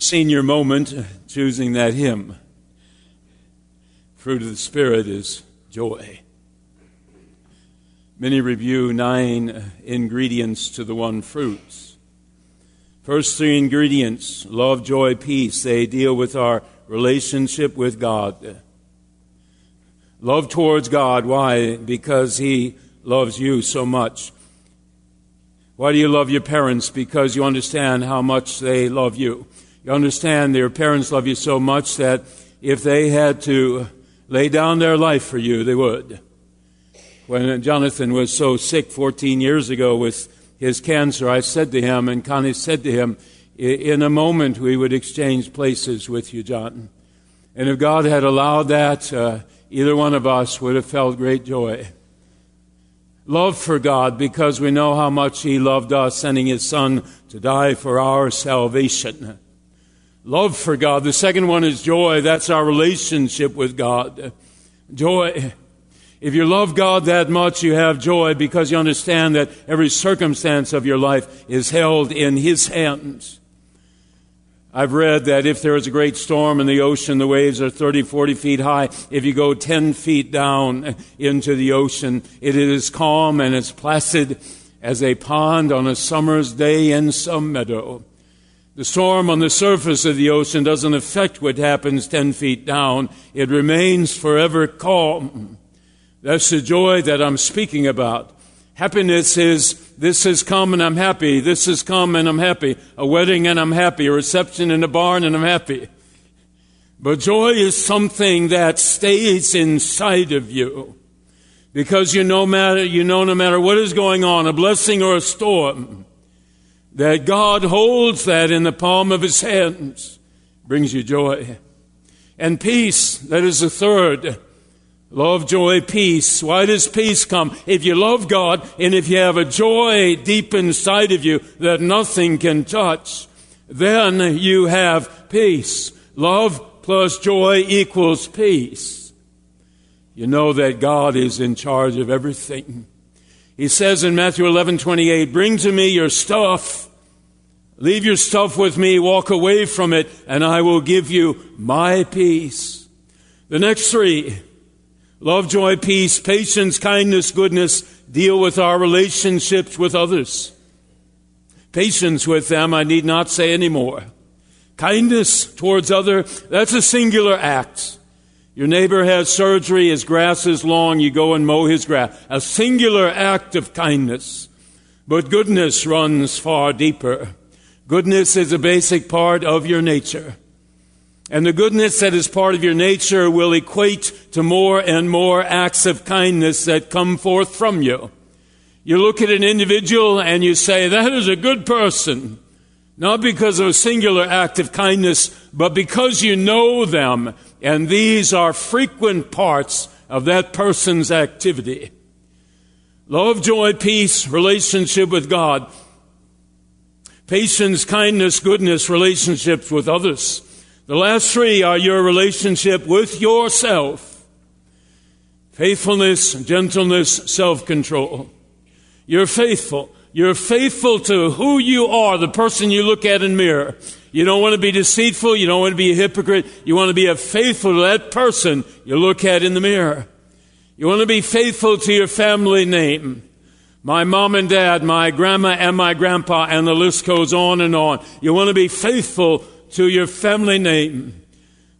Senior moment uh, choosing that hymn. Fruit of the Spirit is joy. Many review nine uh, ingredients to the one fruits. First three ingredients love, joy, peace. They deal with our relationship with God. Love towards God. Why? Because He loves you so much. Why do you love your parents? Because you understand how much they love you. You understand their parents love you so much that if they had to lay down their life for you, they would. When Jonathan was so sick 14 years ago with his cancer, I said to him, and Connie said to him, in a moment we would exchange places with you, John. And if God had allowed that, uh, either one of us would have felt great joy. Love for God because we know how much He loved us, sending His Son to die for our salvation. Love for God. The second one is joy. That's our relationship with God. Joy. If you love God that much, you have joy because you understand that every circumstance of your life is held in His hands. I've read that if there is a great storm in the ocean, the waves are 30, 40 feet high. If you go 10 feet down into the ocean, it is calm and as placid as a pond on a summer's day in some meadow. The storm on the surface of the ocean doesn't affect what happens 10 feet down. It remains forever calm. That's the joy that I'm speaking about. Happiness is this has come and I'm happy. This has come and I'm happy. A wedding and I'm happy. A reception in a barn and I'm happy. But joy is something that stays inside of you. Because you know, matter, you know no matter what is going on, a blessing or a storm, that God holds that in the palm of his hands brings you joy. And peace, that is the third. Love, joy, peace. Why does peace come? If you love God and if you have a joy deep inside of you that nothing can touch, then you have peace. Love plus joy equals peace. You know that God is in charge of everything. He says in Matthew 11, 28, bring to me your stuff. Leave your stuff with me, walk away from it, and I will give you my peace. The next three, Love, joy, peace, patience, kindness, goodness deal with our relationships with others. Patience with them, I need not say anymore. Kindness towards other, that's a singular act. Your neighbor has surgery, his grass is long, you go and mow his grass. A singular act of kindness. But goodness runs far deeper. Goodness is a basic part of your nature. And the goodness that is part of your nature will equate to more and more acts of kindness that come forth from you. You look at an individual and you say, that is a good person. Not because of a singular act of kindness, but because you know them. And these are frequent parts of that person's activity. Love, joy, peace, relationship with God. Patience, kindness, goodness, relationships with others. The last three are your relationship with yourself faithfulness, gentleness, self control. You're faithful. You're faithful to who you are, the person you look at in mirror. You don't want to be deceitful. You don't want to be a hypocrite. You want to be a faithful to that person you look at in the mirror. You want to be faithful to your family name. My mom and dad, my grandma and my grandpa, and the list goes on and on. You want to be faithful to your family name.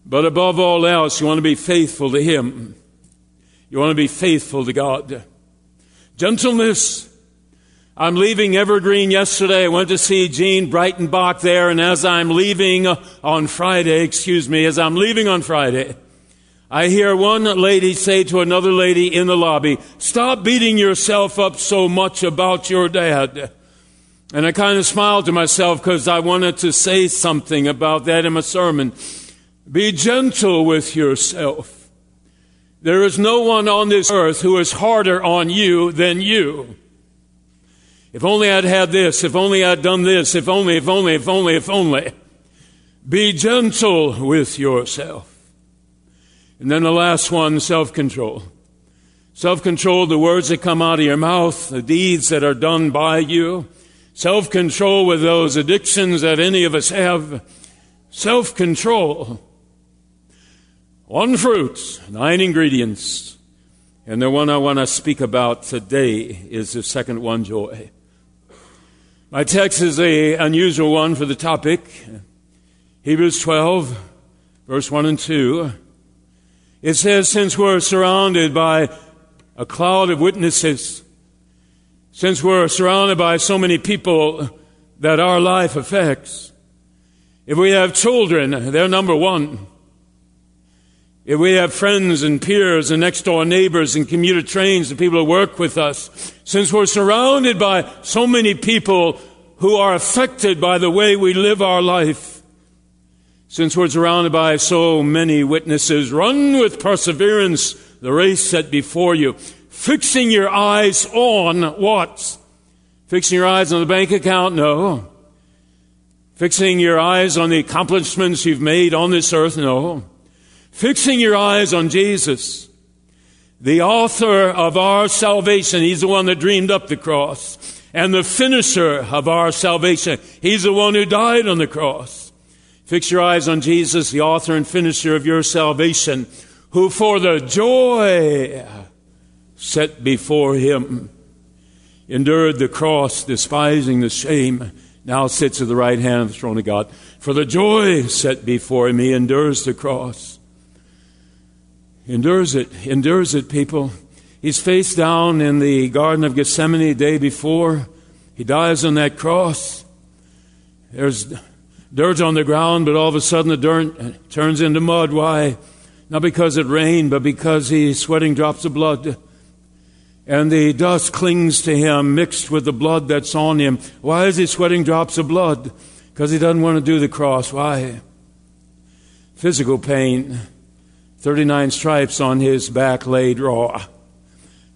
But above all else, you want to be faithful to Him. You want to be faithful to God. Gentleness. I'm leaving Evergreen yesterday. I went to see Gene Breitenbach there, and as I'm leaving on Friday, excuse me, as I'm leaving on Friday, I hear one lady say to another lady in the lobby, Stop beating yourself up so much about your dad. And I kind of smiled to myself because I wanted to say something about that in my sermon. Be gentle with yourself. There is no one on this earth who is harder on you than you. If only I'd had this, if only I'd done this, if only, if only, if only, if only. Be gentle with yourself. And then the last one, self control. Self control, the words that come out of your mouth, the deeds that are done by you. Self control with those addictions that any of us have. Self control. One fruit, nine ingredients. And the one I want to speak about today is the second one, joy. My text is a unusual one for the topic. Hebrews 12, verse 1 and 2. It says, since we're surrounded by a cloud of witnesses, since we're surrounded by so many people that our life affects, if we have children, they're number one. If we have friends and peers and next door neighbors and commuter trains and people who work with us, since we're surrounded by so many people who are affected by the way we live our life, since we're surrounded by so many witnesses, run with perseverance the race set before you, fixing your eyes on what? Fixing your eyes on the bank account? No. Fixing your eyes on the accomplishments you've made on this earth? No Fixing your eyes on Jesus, the author of our salvation. He's the one that dreamed up the cross. And the finisher of our salvation. He's the one who died on the cross. Fix your eyes on Jesus, the author and finisher of your salvation, who for the joy set before him endured the cross, despising the shame, now sits at the right hand of the throne of God. For the joy set before him, he endures the cross endures it, endures it, people. He's face down in the Garden of Gethsemane day before. He dies on that cross. There's dirt on the ground, but all of a sudden the dirt turns into mud. Why? Not because it rained, but because he's sweating drops of blood. And the dust clings to him, mixed with the blood that's on him. Why is he sweating drops of blood? Because he doesn't want to do the cross. Why? Physical pain. 39 stripes on his back laid raw.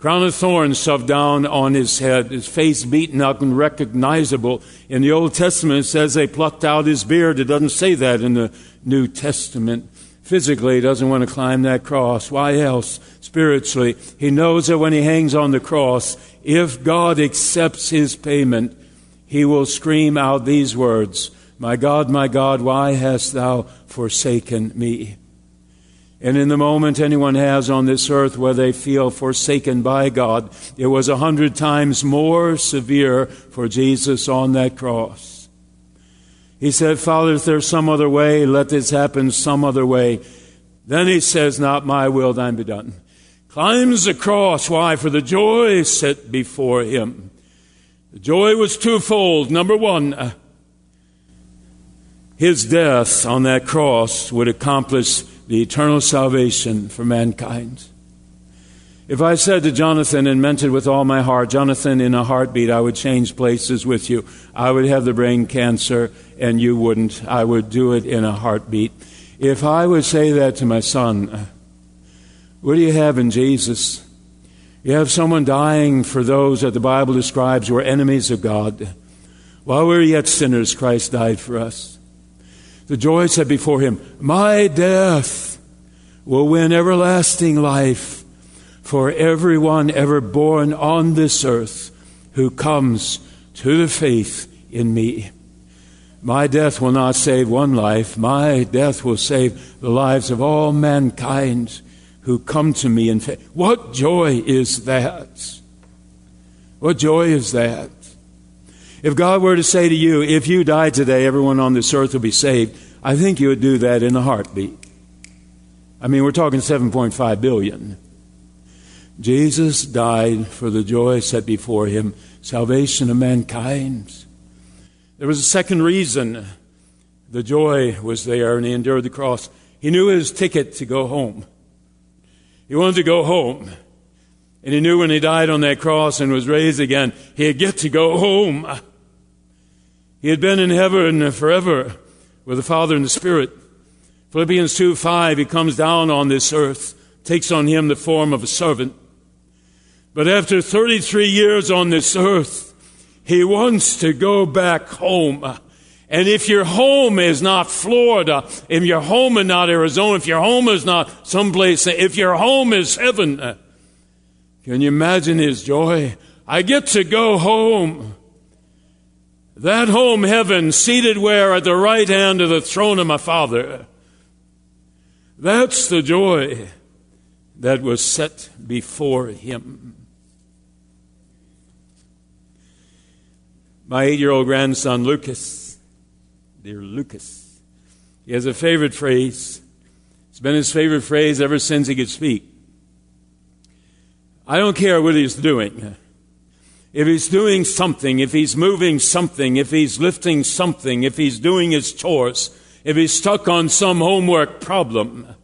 Crown of thorns shoved down on his head, his face beaten up and recognizable. In the Old Testament, it says they plucked out his beard. It doesn't say that in the New Testament. Physically, he doesn't want to climb that cross. Why else? Spiritually, he knows that when he hangs on the cross, if God accepts his payment, he will scream out these words, My God, my God, why hast thou forsaken me? And in the moment anyone has on this earth where they feel forsaken by God, it was a hundred times more severe for Jesus on that cross. He said, Father, if there's some other way, let this happen some other way. Then he says, Not my will, thine be done. Climbs the cross. Why? For the joy set before him. The joy was twofold. Number one, uh, his death on that cross would accomplish the eternal salvation for mankind. If I said to Jonathan and meant it with all my heart, Jonathan, in a heartbeat, I would change places with you. I would have the brain cancer and you wouldn't. I would do it in a heartbeat. If I would say that to my son, uh, what do you have in Jesus? You have someone dying for those that the Bible describes were enemies of God. While we were yet sinners, Christ died for us. The joy set before him, My death will win everlasting life for everyone ever born on this earth who comes to the faith in me. My death will not save one life. My death will save the lives of all mankind who come to me in faith. What joy is that? What joy is that? If God were to say to you, if you die today, everyone on this earth will be saved, I think you would do that in a heartbeat. I mean, we're talking 7.5 billion. Jesus died for the joy set before him, salvation of mankind. There was a second reason the joy was there and he endured the cross. He knew his ticket to go home. He wanted to go home. And he knew when he died on that cross and was raised again, he'd get to go home. He had been in heaven forever with the Father and the Spirit. Philippians 2 5, he comes down on this earth, takes on him the form of a servant. But after 33 years on this earth, he wants to go back home. And if your home is not Florida, if your home is not Arizona, if your home is not someplace, if your home is heaven, can you imagine his joy? I get to go home. That home heaven, seated where at the right hand of the throne of my Father. That's the joy that was set before him. My eight year old grandson, Lucas, dear Lucas, he has a favorite phrase. It's been his favorite phrase ever since he could speak. I don't care what he's doing. If he's doing something, if he's moving something, if he's lifting something, if he's doing his chores, if he's stuck on some homework problem,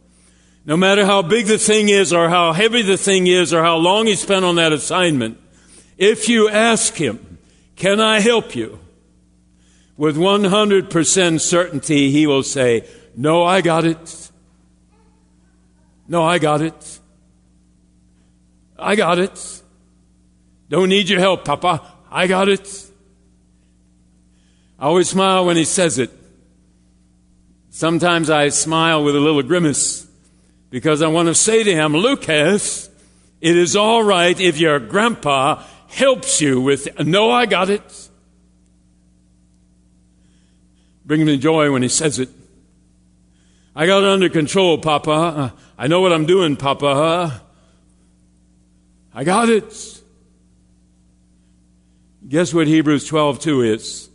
no matter how big the thing is or how heavy the thing is or how long he spent on that assignment, if you ask him, can I help you? With 100% certainty, he will say, no, I got it. No, I got it. I got it. Don't need your help, Papa. I got it. I always smile when he says it. Sometimes I smile with a little grimace because I want to say to him, Lucas, it is all right if your grandpa helps you with, no, I got it. Bring me joy when he says it. I got it under control, Papa. I know what I'm doing, Papa. I got it. Guess what Hebrews 12 2 is?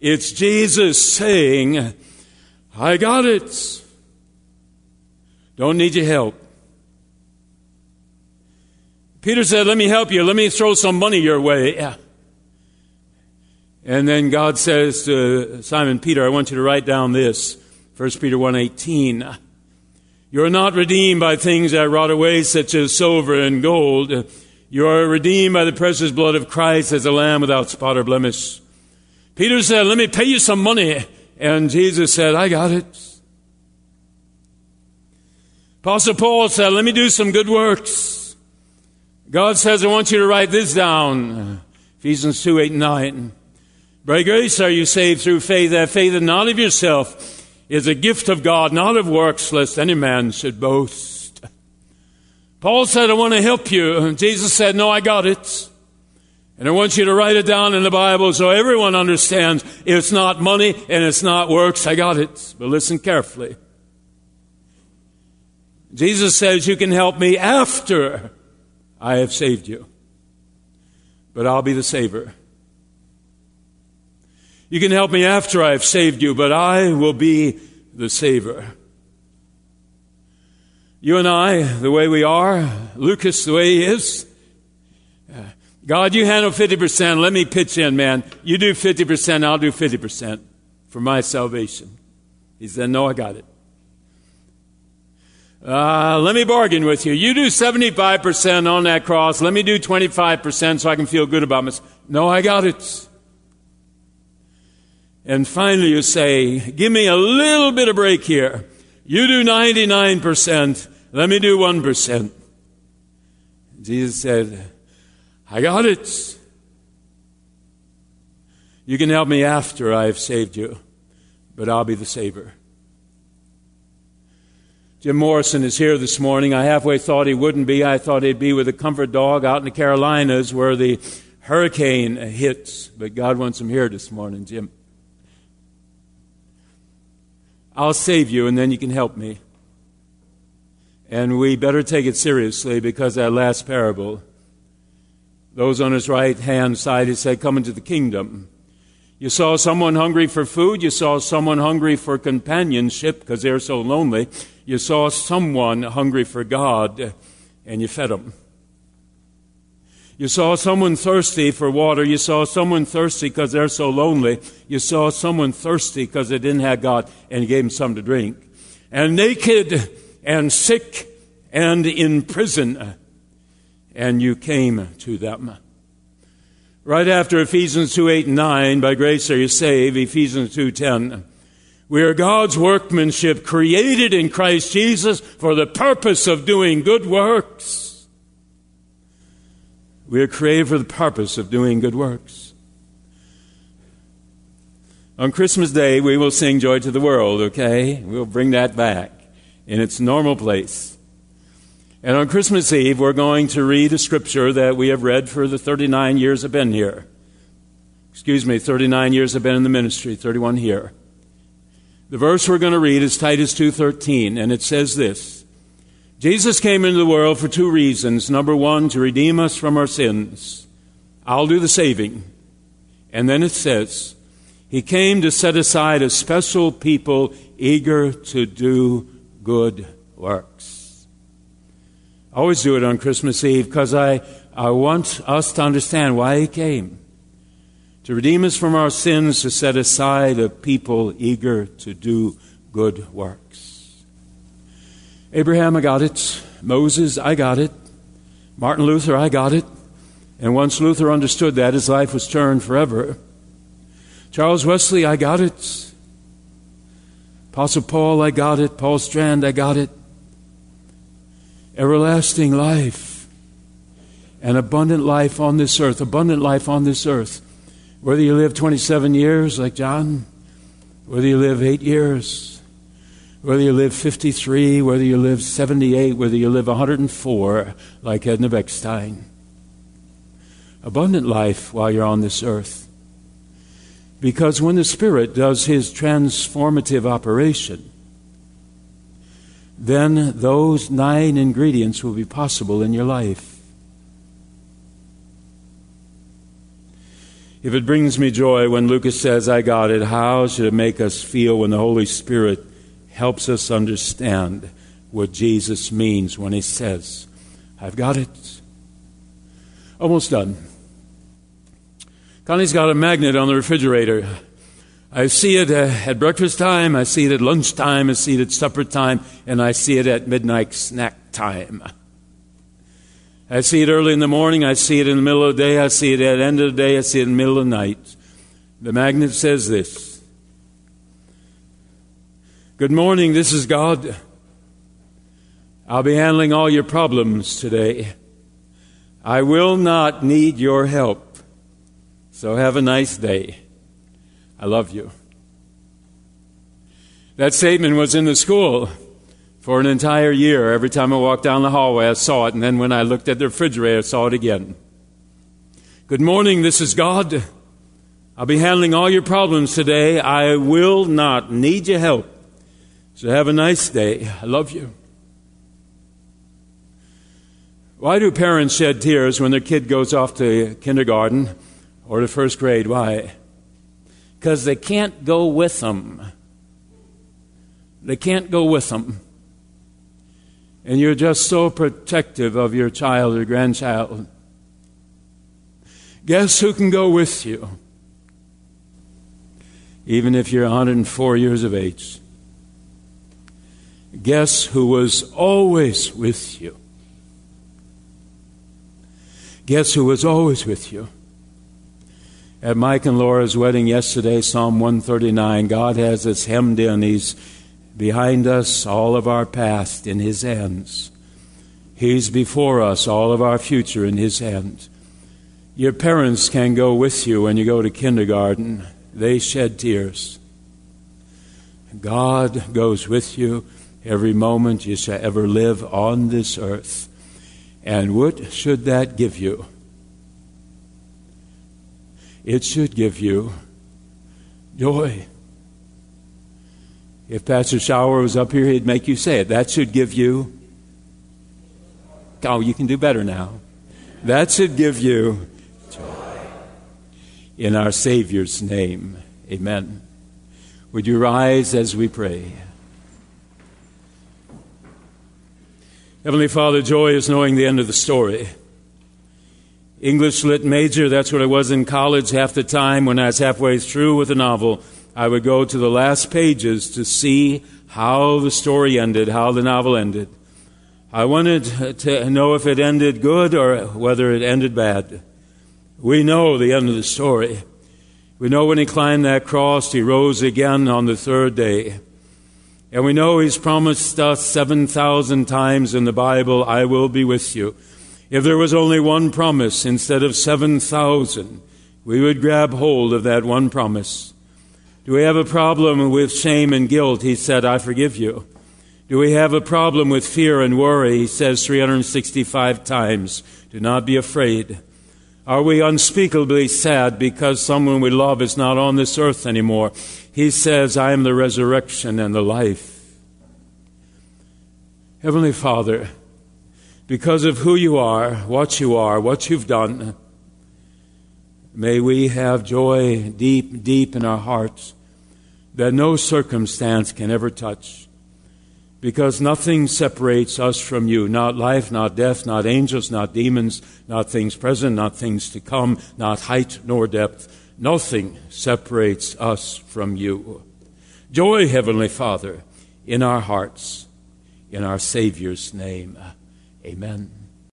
It's Jesus saying, I got it. Don't need your help. Peter said, Let me help you. Let me throw some money your way. Yeah. And then God says to Simon Peter, I want you to write down this. 1 Peter 1.18. You are not redeemed by things that rot away, such as silver and gold. You are redeemed by the precious blood of Christ as a lamb without spot or blemish. Peter said, Let me pay you some money. And Jesus said, I got it. Apostle Paul said, Let me do some good works. God says, I want you to write this down. Ephesians 2 8 and 9. By grace are you saved through faith, that faith is not of yourself is a gift of God, not of works, lest any man should boast. Paul said, I want to help you. And Jesus said, No, I got it. And I want you to write it down in the Bible so everyone understands it's not money and it's not works. I got it. But listen carefully. Jesus says you can help me after I have saved you. But I'll be the saver. You can help me after I have saved you, but I will be the saver. You and I, the way we are, Lucas, the way he is, God, you handle 50%. Let me pitch in, man. You do 50%, I'll do 50% for my salvation. He said, No, I got it. Uh, let me bargain with you. You do 75% on that cross. Let me do 25% so I can feel good about myself. No, I got it. And finally you say, give me a little bit of break here. You do 99%. Let me do 1%. Jesus said, I got it. You can help me after I've saved you, but I'll be the saver. Jim Morrison is here this morning. I halfway thought he wouldn't be. I thought he'd be with a comfort dog out in the Carolinas where the hurricane hits. But God wants him here this morning, Jim. I'll save you and then you can help me. And we better take it seriously because that last parable, those on his right hand side, he said, Come into the kingdom. You saw someone hungry for food. You saw someone hungry for companionship because they're so lonely. You saw someone hungry for God and you fed them. You saw someone thirsty for water. You saw someone thirsty because they're so lonely. You saw someone thirsty because they didn't have God and you gave them something to drink. And naked and sick and in prison and you came to them. Right after Ephesians 2 8 and 9, by grace are you saved, Ephesians 2 10. We are God's workmanship created in Christ Jesus for the purpose of doing good works. We are created for the purpose of doing good works. On Christmas Day, we will sing Joy to the World, okay? We'll bring that back in its normal place. And on Christmas Eve, we're going to read a scripture that we have read for the 39 years I've been here. Excuse me, 39 years I've been in the ministry, 31 here. The verse we're going to read is Titus 2:13 and it says this. Jesus came into the world for two reasons. Number 1 to redeem us from our sins. I'll do the saving. And then it says, he came to set aside a special people eager to do good works. I always do it on Christmas Eve because I, I want us to understand why he came to redeem us from our sins, to set aside a people eager to do good works. Abraham, I got it. Moses, I got it. Martin Luther, I got it. And once Luther understood that, his life was turned forever. Charles Wesley, I got it. Apostle Paul, I got it. Paul Strand, I got it. Everlasting life and abundant life on this earth, abundant life on this earth. Whether you live 27 years like John, whether you live eight years, whether you live 53, whether you live 78, whether you live 104 like Edna Beckstein. Abundant life while you're on this earth. Because when the Spirit does His transformative operation, then those nine ingredients will be possible in your life. If it brings me joy when Lucas says, I got it, how should it make us feel when the Holy Spirit helps us understand what Jesus means when he says, I've got it? Almost done. Connie's got a magnet on the refrigerator. I see it uh, at breakfast time, I see it at lunchtime, I see it at supper time, and I see it at midnight snack time. I see it early in the morning, I see it in the middle of the day, I see it at the end of the day, I see it in the middle of the night. The magnet says this Good morning, this is God. I'll be handling all your problems today. I will not need your help. So have a nice day. I love you. That statement was in the school for an entire year. Every time I walked down the hallway, I saw it, and then when I looked at the refrigerator, I saw it again. Good morning, this is God. I'll be handling all your problems today. I will not need your help. So have a nice day. I love you. Why do parents shed tears when their kid goes off to kindergarten or to first grade? Why? Because they can't go with them. They can't go with them and you're just so protective of your child or grandchild. Guess who can go with you? Even if you're 104 years of age. Guess who was always with you? Guess who was always with you? At Mike and Laura's wedding yesterday, Psalm 139, God has us hemmed in. He's behind us all of our past in His hands. He's before us all of our future in His hands. Your parents can go with you when you go to kindergarten. They shed tears. God goes with you every moment you shall ever live on this earth. And what should that give you? It should give you joy. If Pastor Shower was up here, he'd make you say it. That should give you. Oh, you can do better now. That should give you joy. In our Savior's name. Amen. Would you rise as we pray? Heavenly Father, joy is knowing the end of the story. English lit major, that's what I was in college half the time when I was halfway through with a novel. I would go to the last pages to see how the story ended, how the novel ended. I wanted to know if it ended good or whether it ended bad. We know the end of the story. We know when he climbed that cross, he rose again on the third day. And we know he's promised us 7,000 times in the Bible, I will be with you. If there was only one promise instead of 7,000, we would grab hold of that one promise. Do we have a problem with shame and guilt? He said, I forgive you. Do we have a problem with fear and worry? He says 365 times, do not be afraid. Are we unspeakably sad because someone we love is not on this earth anymore? He says, I am the resurrection and the life. Heavenly Father, because of who you are, what you are, what you've done, may we have joy deep, deep in our hearts that no circumstance can ever touch because nothing separates us from you not life, not death, not angels, not demons, not things present, not things to come, not height nor depth. Nothing separates us from you. Joy, Heavenly Father, in our hearts, in our Savior's name. Amen.